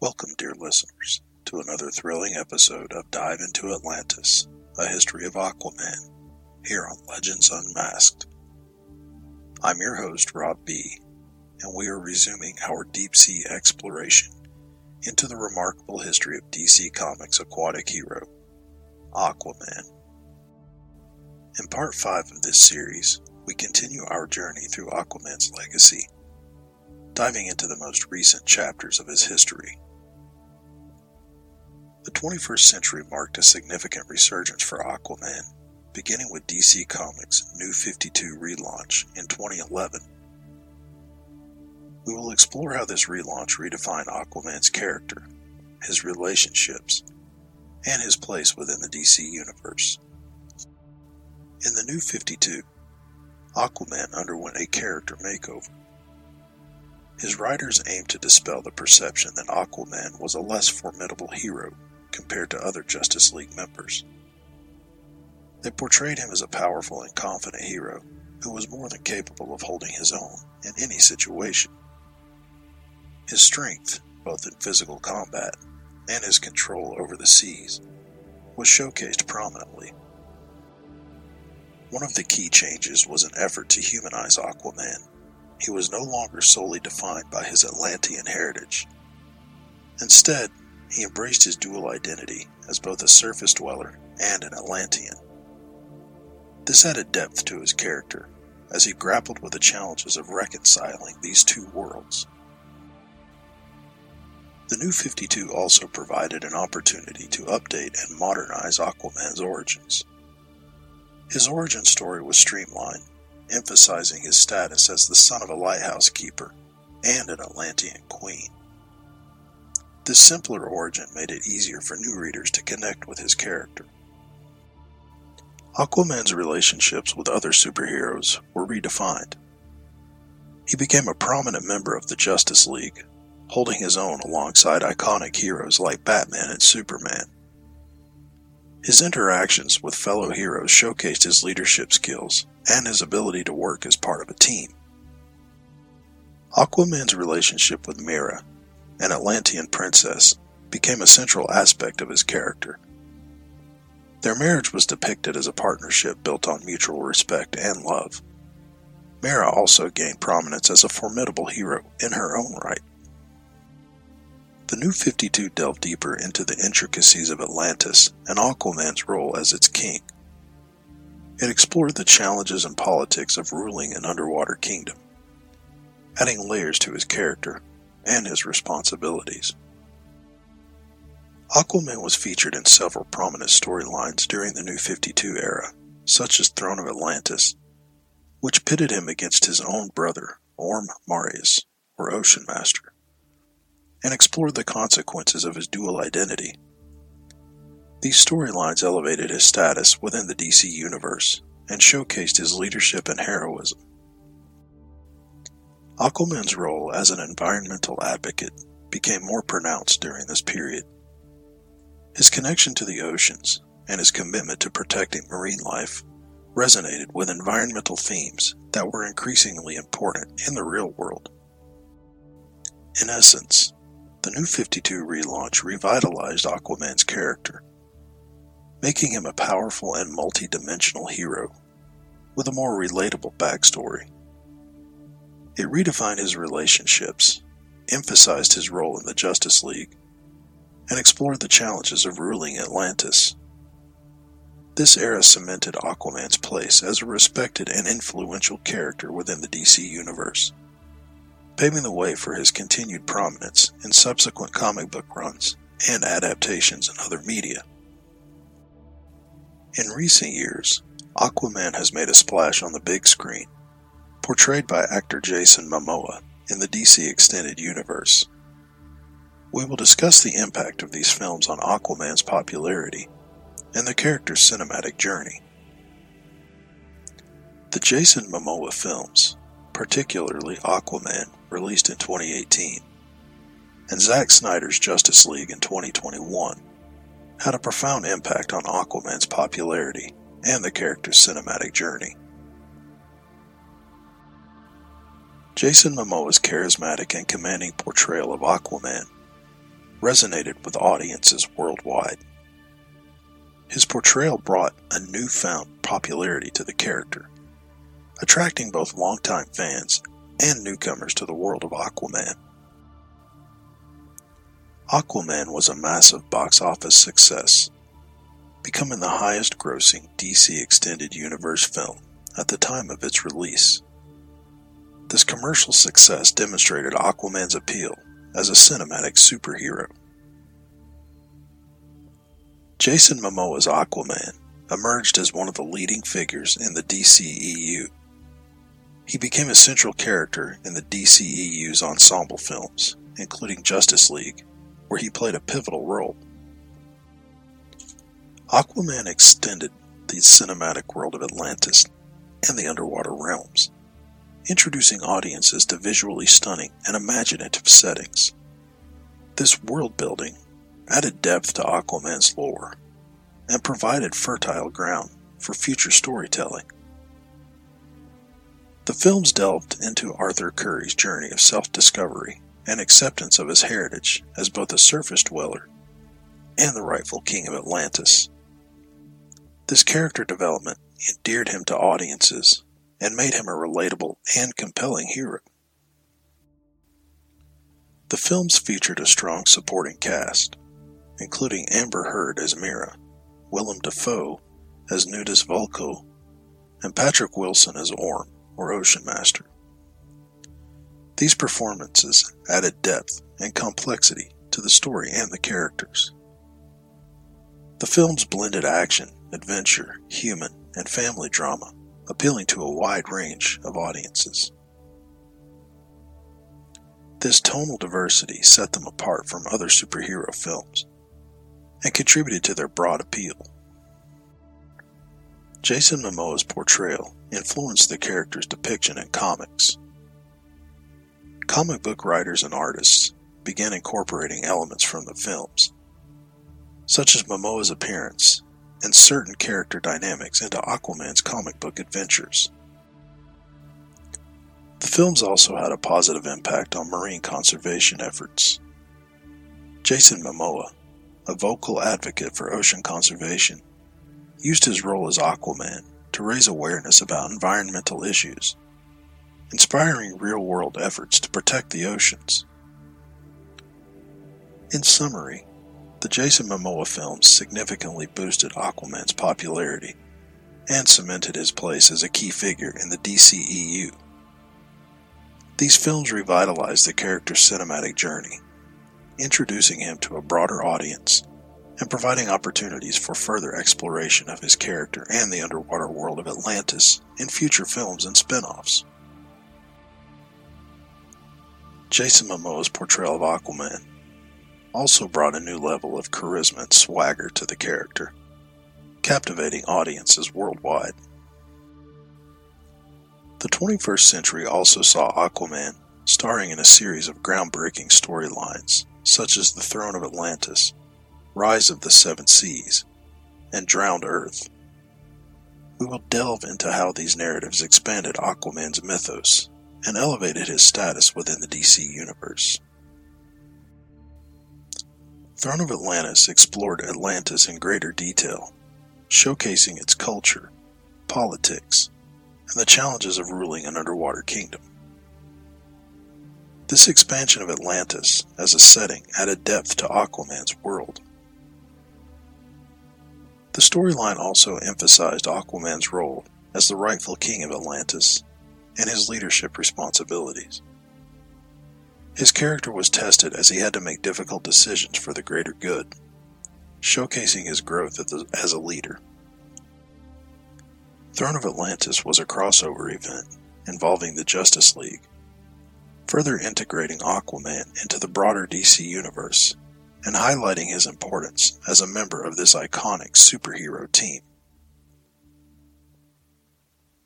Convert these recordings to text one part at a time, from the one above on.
Welcome, dear listeners, to another thrilling episode of Dive into Atlantis, a history of Aquaman, here on Legends Unmasked. I'm your host, Rob B., and we are resuming our deep sea exploration into the remarkable history of DC Comics' aquatic hero, Aquaman. In part 5 of this series, we continue our journey through Aquaman's legacy, diving into the most recent chapters of his history. The 21st century marked a significant resurgence for Aquaman, beginning with DC Comics' New 52 relaunch in 2011. We will explore how this relaunch redefined Aquaman's character, his relationships, and his place within the DC universe. In the New 52, Aquaman underwent a character makeover. His writers aimed to dispel the perception that Aquaman was a less formidable hero compared to other Justice League members. They portrayed him as a powerful and confident hero who was more than capable of holding his own in any situation. His strength, both in physical combat and his control over the seas, was showcased prominently. One of the key changes was an effort to humanize Aquaman. He was no longer solely defined by his Atlantean heritage. Instead, he embraced his dual identity as both a surface dweller and an Atlantean. This added depth to his character as he grappled with the challenges of reconciling these two worlds. The New 52 also provided an opportunity to update and modernize Aquaman's origins. His origin story was streamlined, emphasizing his status as the son of a lighthouse keeper and an Atlantean queen. This simpler origin made it easier for new readers to connect with his character. Aquaman's relationships with other superheroes were redefined. He became a prominent member of the Justice League, holding his own alongside iconic heroes like Batman and Superman. His interactions with fellow heroes showcased his leadership skills and his ability to work as part of a team. Aquaman's relationship with Mera an Atlantean princess, became a central aspect of his character. Their marriage was depicted as a partnership built on mutual respect and love. Mera also gained prominence as a formidable hero in her own right. The New 52 delved deeper into the intricacies of Atlantis and Aquaman's role as its king. It explored the challenges and politics of ruling an underwater kingdom, adding layers to his character and his responsibilities. Aquaman was featured in several prominent storylines during the New 52 era, such as Throne of Atlantis, which pitted him against his own brother, Orm Marius, or Ocean Master, and explored the consequences of his dual identity. These storylines elevated his status within the DC universe and showcased his leadership and heroism. Aquaman's role as an environmental advocate became more pronounced during this period. His connection to the oceans and his commitment to protecting marine life resonated with environmental themes that were increasingly important in the real world. In essence, the New 52 relaunch revitalized Aquaman's character, making him a powerful and multi-dimensional hero with a more relatable backstory. It redefined his relationships, emphasized his role in the Justice League, and explored the challenges of ruling Atlantis. This era cemented Aquaman's place as a respected and influential character within the DC universe, paving the way for his continued prominence in subsequent comic book runs and adaptations in other media. In recent years, Aquaman has made a splash on the big screen portrayed by actor Jason Momoa in the DC Extended Universe. We will discuss the impact of these films on Aquaman's popularity and the character's cinematic journey. The Jason Momoa films, particularly Aquaman, released in 2018, and Zack Snyder's Justice League in 2021, had a profound impact on Aquaman's popularity and the character's cinematic journey. Jason Momoa's charismatic and commanding portrayal of Aquaman resonated with audiences worldwide. His portrayal brought a newfound popularity to the character, attracting both longtime fans and newcomers to the world of Aquaman. Aquaman was a massive box office success, becoming the highest grossing DC Extended Universe film at the time of its release. This commercial success demonstrated Aquaman's appeal as a cinematic superhero. Jason Momoa's Aquaman emerged as one of the leading figures in the DCEU. He became a central character in the DCEU's ensemble films, including Justice League, where he played a pivotal role. Aquaman extended the cinematic world of Atlantis and the underwater realms, introducing audiences to visually stunning and imaginative settings. This world building added depth to Aquaman's lore, and provided fertile ground for future storytelling. The films delved into Arthur Curry's journey of self discovery and acceptance of his heritage as both a surface dweller and the rightful king of Atlantis. This character development endeared him to audiences and made him a relatable and compelling hero. The films featured a strong supporting cast, including Amber Heard as Mera, Willem Dafoe as Nuidis Vulko, and Patrick Wilson as Orm, or Ocean Master. These performances added depth and complexity to the story and the characters. The films blended action, adventure, human, and family drama, appealing to a wide range of audiences. This tonal diversity set them apart from other superhero films and contributed to their broad appeal. Jason Momoa's portrayal influenced the character's depiction in comics. Comic book writers and artists began incorporating elements from the films, such as Momoa's appearance and certain character dynamics into Aquaman's comic book adventures. The films also had a positive impact on marine conservation efforts. Jason Momoa a vocal advocate for ocean conservation, used his role as Aquaman to raise awareness about environmental issues, inspiring real world efforts to protect the oceans. In summary, the Jason Momoa films significantly boosted Aquaman's popularity and cemented his place as a key figure in the DCEU. These films revitalized the character's cinematic journey introducing him to a broader audience and providing opportunities for further exploration of his character and the underwater world of Atlantis in future films and spin offs. Jason Momoa's portrayal of Aquaman also brought a new level of charisma and swagger to the character, captivating audiences worldwide. The 21st century also saw Aquaman starring in a series of groundbreaking storylines such as the Throne of Atlantis, Rise of the Seven Seas, and Drowned Earth. We will delve into how these narratives expanded Aquaman's mythos and elevated his status within the DC universe. Throne of Atlantis explored Atlantis in greater detail, showcasing its culture, politics, and the challenges of ruling an underwater kingdom. This expansion of Atlantis as a setting added depth to Aquaman's world. The storyline also emphasized Aquaman's role as the rightful king of Atlantis and his leadership responsibilities. His character was tested as he had to make difficult decisions for the greater good, showcasing his growth as a leader. Throne of Atlantis was a crossover event involving the Justice League further integrating Aquaman into the broader DC universe and highlighting his importance as a member of this iconic superhero team.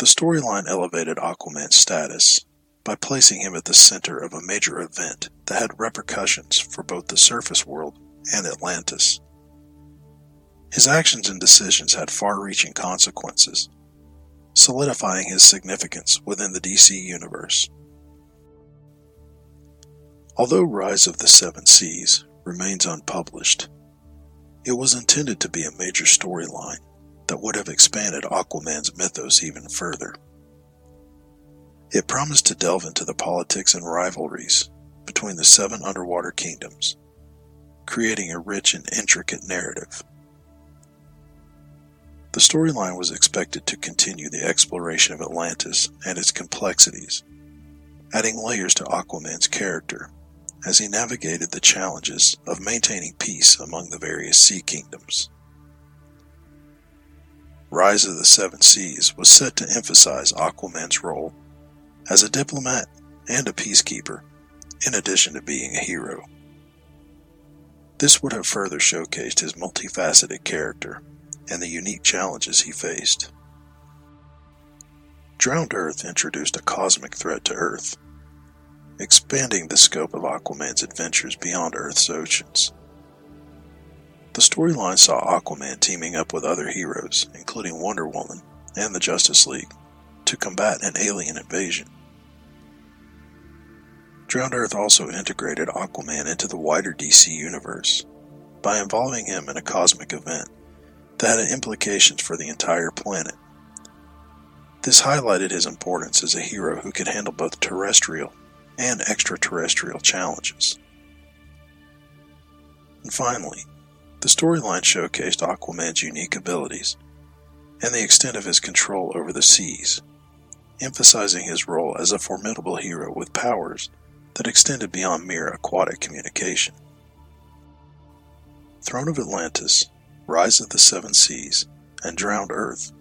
The storyline elevated Aquaman's status by placing him at the center of a major event that had repercussions for both the surface world and Atlantis. His actions and decisions had far reaching consequences, solidifying his significance within the DC universe. Although Rise of the Seven Seas remains unpublished. It was intended to be a major storyline that would have expanded Aquaman's mythos even further. It promised to delve into the politics and rivalries between the seven underwater kingdoms, creating a rich and intricate narrative. The storyline was expected to continue the exploration of Atlantis and its complexities, adding layers to Aquaman's character as he navigated the challenges of maintaining peace among the various sea kingdoms. Rise of the Seven Seas was set to emphasize Aquaman's role as a diplomat and a peacekeeper, in addition to being a hero. This would have further showcased his multifaceted character and the unique challenges he faced. Drowned Earth introduced a cosmic threat to Earth, expanding the scope of Aquaman's adventures beyond Earth's oceans. The storyline saw Aquaman teaming up with other heroes, including Wonder Woman and the Justice League, to combat an alien invasion. Drowned Earth also integrated Aquaman into the wider DC universe by involving him in a cosmic event that had implications for the entire planet. This highlighted his importance as a hero who could handle both terrestrial and extraterrestrial challenges. And finally, the storyline showcased Aquaman's unique abilities and the extent of his control over the seas, emphasizing his role as a formidable hero with powers that extended beyond mere aquatic communication. Throne of Atlantis, Rise of the Seven Seas, and Drowned Earth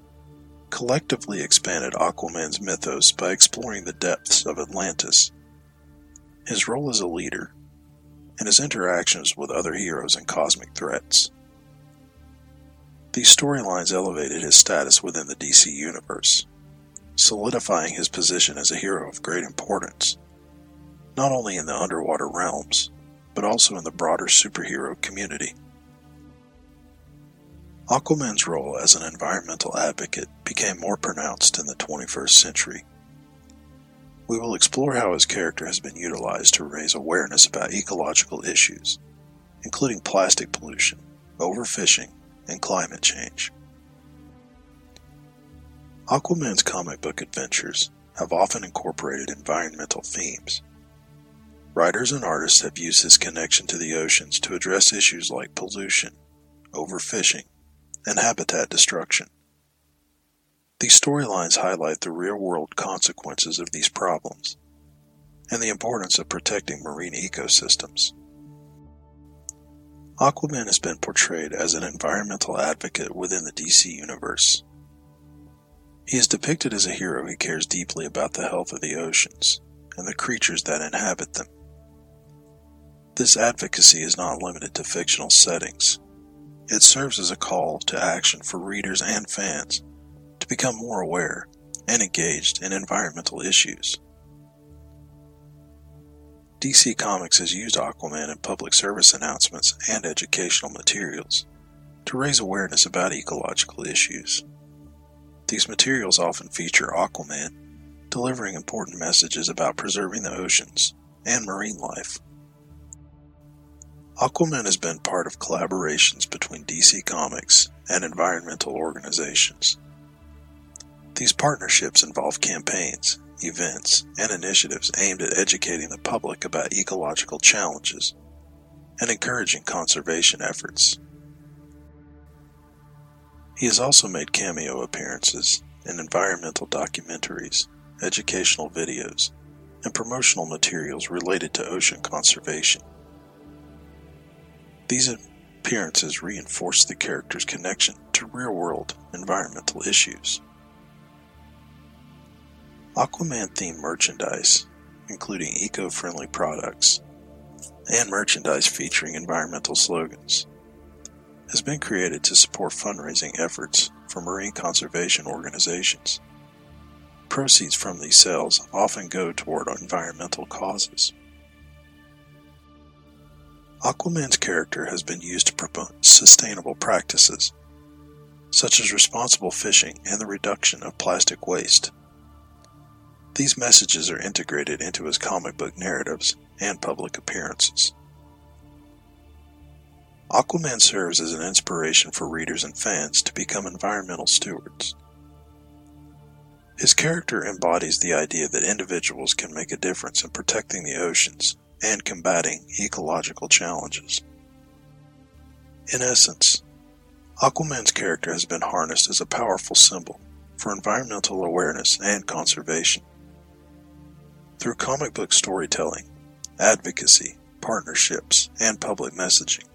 collectively expanded Aquaman's mythos by exploring the depths of Atlantis his role as a leader, and his interactions with other heroes and cosmic threats. These storylines elevated his status within the DC universe, solidifying his position as a hero of great importance, not only in the underwater realms, but also in the broader superhero community. Aquaman's role as an environmental advocate became more pronounced in the 21st century we will explore how his character has been utilized to raise awareness about ecological issues, including plastic pollution, overfishing, and climate change. Aquaman's comic book adventures have often incorporated environmental themes. Writers and artists have used his connection to the oceans to address issues like pollution, overfishing, and habitat destruction. These storylines highlight the real world consequences of these problems and the importance of protecting marine ecosystems. Aquaman has been portrayed as an environmental advocate within the DC universe. He is depicted as a hero who cares deeply about the health of the oceans and the creatures that inhabit them. This advocacy is not limited to fictional settings. It serves as a call to action for readers and fans to become more aware and engaged in environmental issues. DC Comics has used Aquaman in public service announcements and educational materials to raise awareness about ecological issues. These materials often feature Aquaman delivering important messages about preserving the oceans and marine life. Aquaman has been part of collaborations between DC Comics and environmental organizations. These partnerships involve campaigns, events, and initiatives aimed at educating the public about ecological challenges and encouraging conservation efforts. He has also made cameo appearances in environmental documentaries, educational videos, and promotional materials related to ocean conservation. These appearances reinforce the character's connection to real world environmental issues. Aquaman themed merchandise, including eco friendly products and merchandise featuring environmental slogans, has been created to support fundraising efforts for marine conservation organizations. Proceeds from these sales often go toward environmental causes. Aquaman's character has been used to promote sustainable practices, such as responsible fishing and the reduction of plastic waste. These messages are integrated into his comic book narratives and public appearances. Aquaman serves as an inspiration for readers and fans to become environmental stewards. His character embodies the idea that individuals can make a difference in protecting the oceans and combating ecological challenges. In essence, Aquaman's character has been harnessed as a powerful symbol for environmental awareness and conservation. Through comic book storytelling, advocacy, partnerships, and public messaging,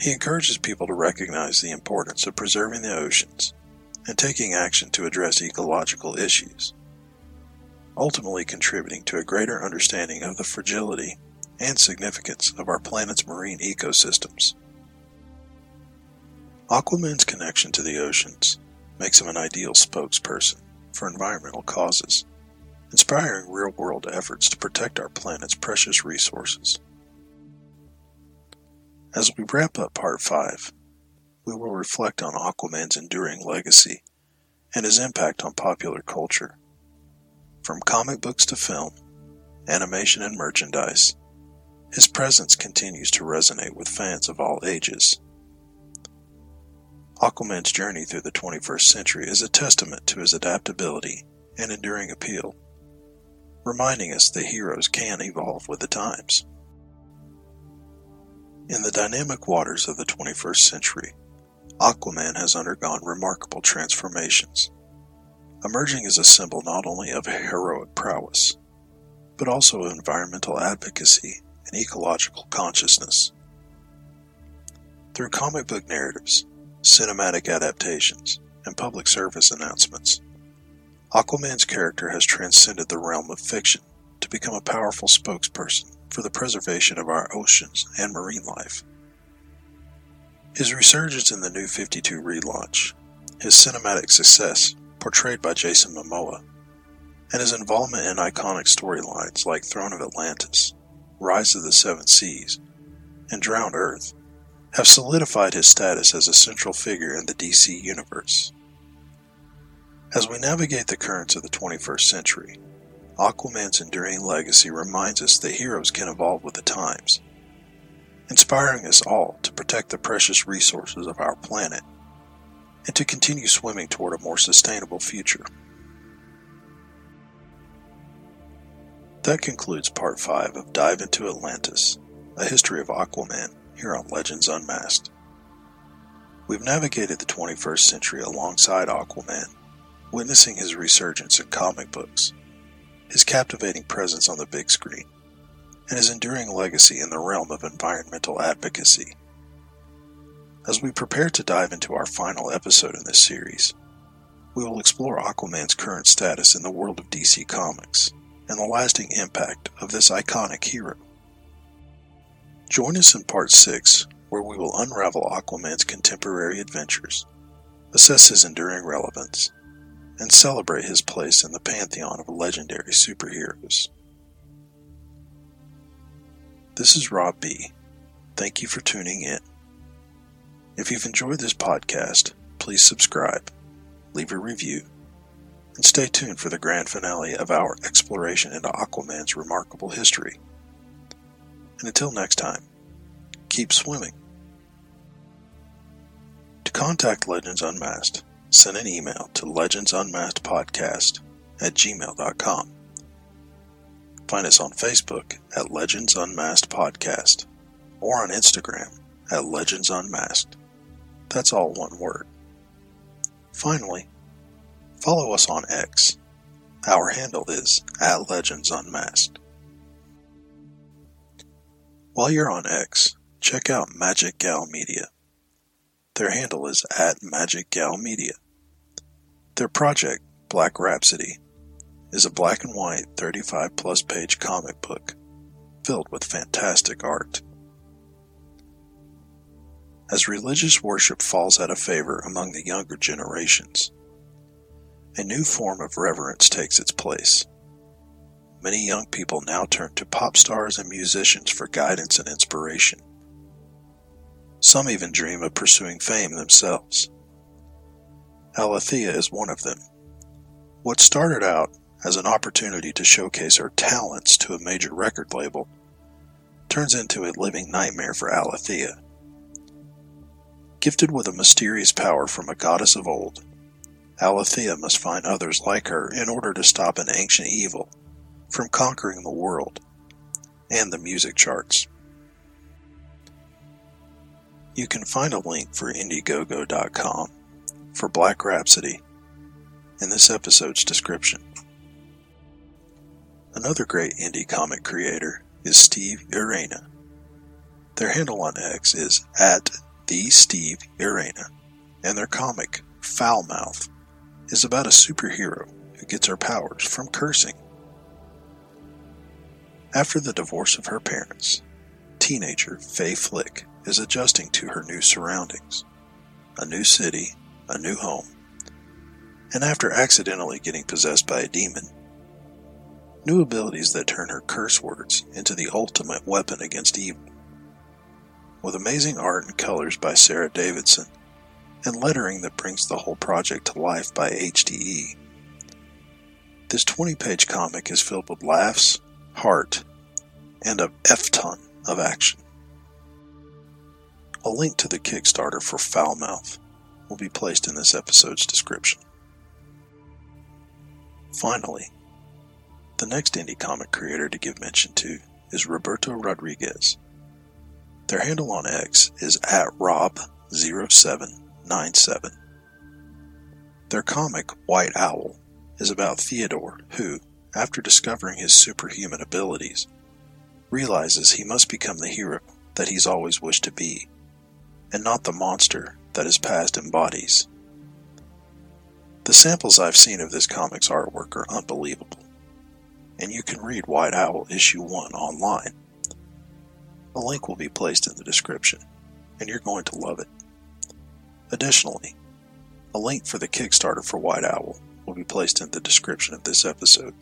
he encourages people to recognize the importance of preserving the oceans and taking action to address ecological issues, ultimately contributing to a greater understanding of the fragility and significance of our planet's marine ecosystems. Aquaman's connection to the oceans makes him an ideal spokesperson for environmental causes, inspiring real world efforts to protect our planet's precious resources. As we wrap up Part 5, we will reflect on Aquaman's enduring legacy and his impact on popular culture. From comic books to film, animation, and merchandise, his presence continues to resonate with fans of all ages. Aquaman's journey through the 21st century is a testament to his adaptability and enduring appeal, reminding us that heroes can evolve with the times. In the dynamic waters of the 21st century, Aquaman has undergone remarkable transformations, emerging as a symbol not only of heroic prowess, but also of environmental advocacy and ecological consciousness. Through comic book narratives, cinematic adaptations, and public service announcements, Aquaman's character has transcended the realm of fiction to become a powerful spokesperson for the preservation of our oceans and marine life. His resurgence in the New 52 relaunch, his cinematic success, portrayed by Jason Momoa, and his involvement in iconic storylines like Throne of Atlantis, Rise of the Seven Seas, and Drowned Earth have solidified his status as a central figure in the DC universe. As we navigate the currents of the 21st century, Aquaman's enduring legacy reminds us that heroes can evolve with the times, inspiring us all to protect the precious resources of our planet and to continue swimming toward a more sustainable future. That concludes part 5 of Dive into Atlantis, a history of Aquaman, here on Legends Unmasked. We've navigated the 21st century alongside Aquaman, witnessing his resurgence in comic books his captivating presence on the big screen, and his enduring legacy in the realm of environmental advocacy. As we prepare to dive into our final episode in this series, we will explore Aquaman's current status in the world of DC Comics and the lasting impact of this iconic hero. Join us in Part 6, where we will unravel Aquaman's contemporary adventures, assess his enduring relevance, and celebrate his place in the pantheon of legendary superheroes. This is Rob B. Thank you for tuning in. If you've enjoyed this podcast, please subscribe, leave a review, and stay tuned for the grand finale of our exploration into Aquaman's remarkable history. And until next time, keep swimming. To contact Legends Unmasked, send an email to legendsunmaskedpodcast at gmail.com. Find us on Facebook at Legends Unmasked Podcast or on Instagram at Legends Unmasked. That's all one word. Finally, follow us on X. Our handle is at Legends Unmasked. While you're on X, check out Magic Gal Media. Their handle is at Magic Gal Media. Their project, Black Rhapsody, is a black and white 35 plus page comic book filled with fantastic art. As religious worship falls out of favor among the younger generations, a new form of reverence takes its place. Many young people now turn to pop stars and musicians for guidance and inspiration. Some even dream of pursuing fame themselves. Alethea is one of them. What started out as an opportunity to showcase her talents to a major record label turns into a living nightmare for Alethea Gifted with a mysterious power from a goddess of old, Alethea must find others like her in order to stop an ancient evil from conquering the world and the music charts. You can find a link for Indiegogo.com for Black Rhapsody in this episode's description. Another great indie comic creator is Steve Urena. Their handle on X is at the Steve Urena, and their comic Foulmouth is about a superhero who gets her powers from cursing. After the divorce of her parents, teenager Faye Flick is adjusting to her new surroundings a new city, a new home, and after accidentally getting possessed by a demon, new abilities that turn her curse words into the ultimate weapon against evil. With amazing art and colors by Sarah Davidson, and lettering that brings the whole project to life by HDE. This 20 page comic is filled with laughs, heart, and a F ton of action. A link to the Kickstarter for Foulmouth will be placed in this episode's description. Finally, the next indie comic creator to give mention to is Roberto Rodrigues. Their handle on X is at Rob07 97. Their comic, White Owl, is about Theodore, who, after discovering his superhuman abilities, realizes he must become the hero that he's always wished to be, and not the monster that his past embodies. The samples I've seen of this comic's artwork are unbelievable, and you can read White Owl Issue 1 online. A link will be placed in the description, and you're going to love it. Additionally, a link for the Kickstarter for White Owl will be placed in the description of this episode.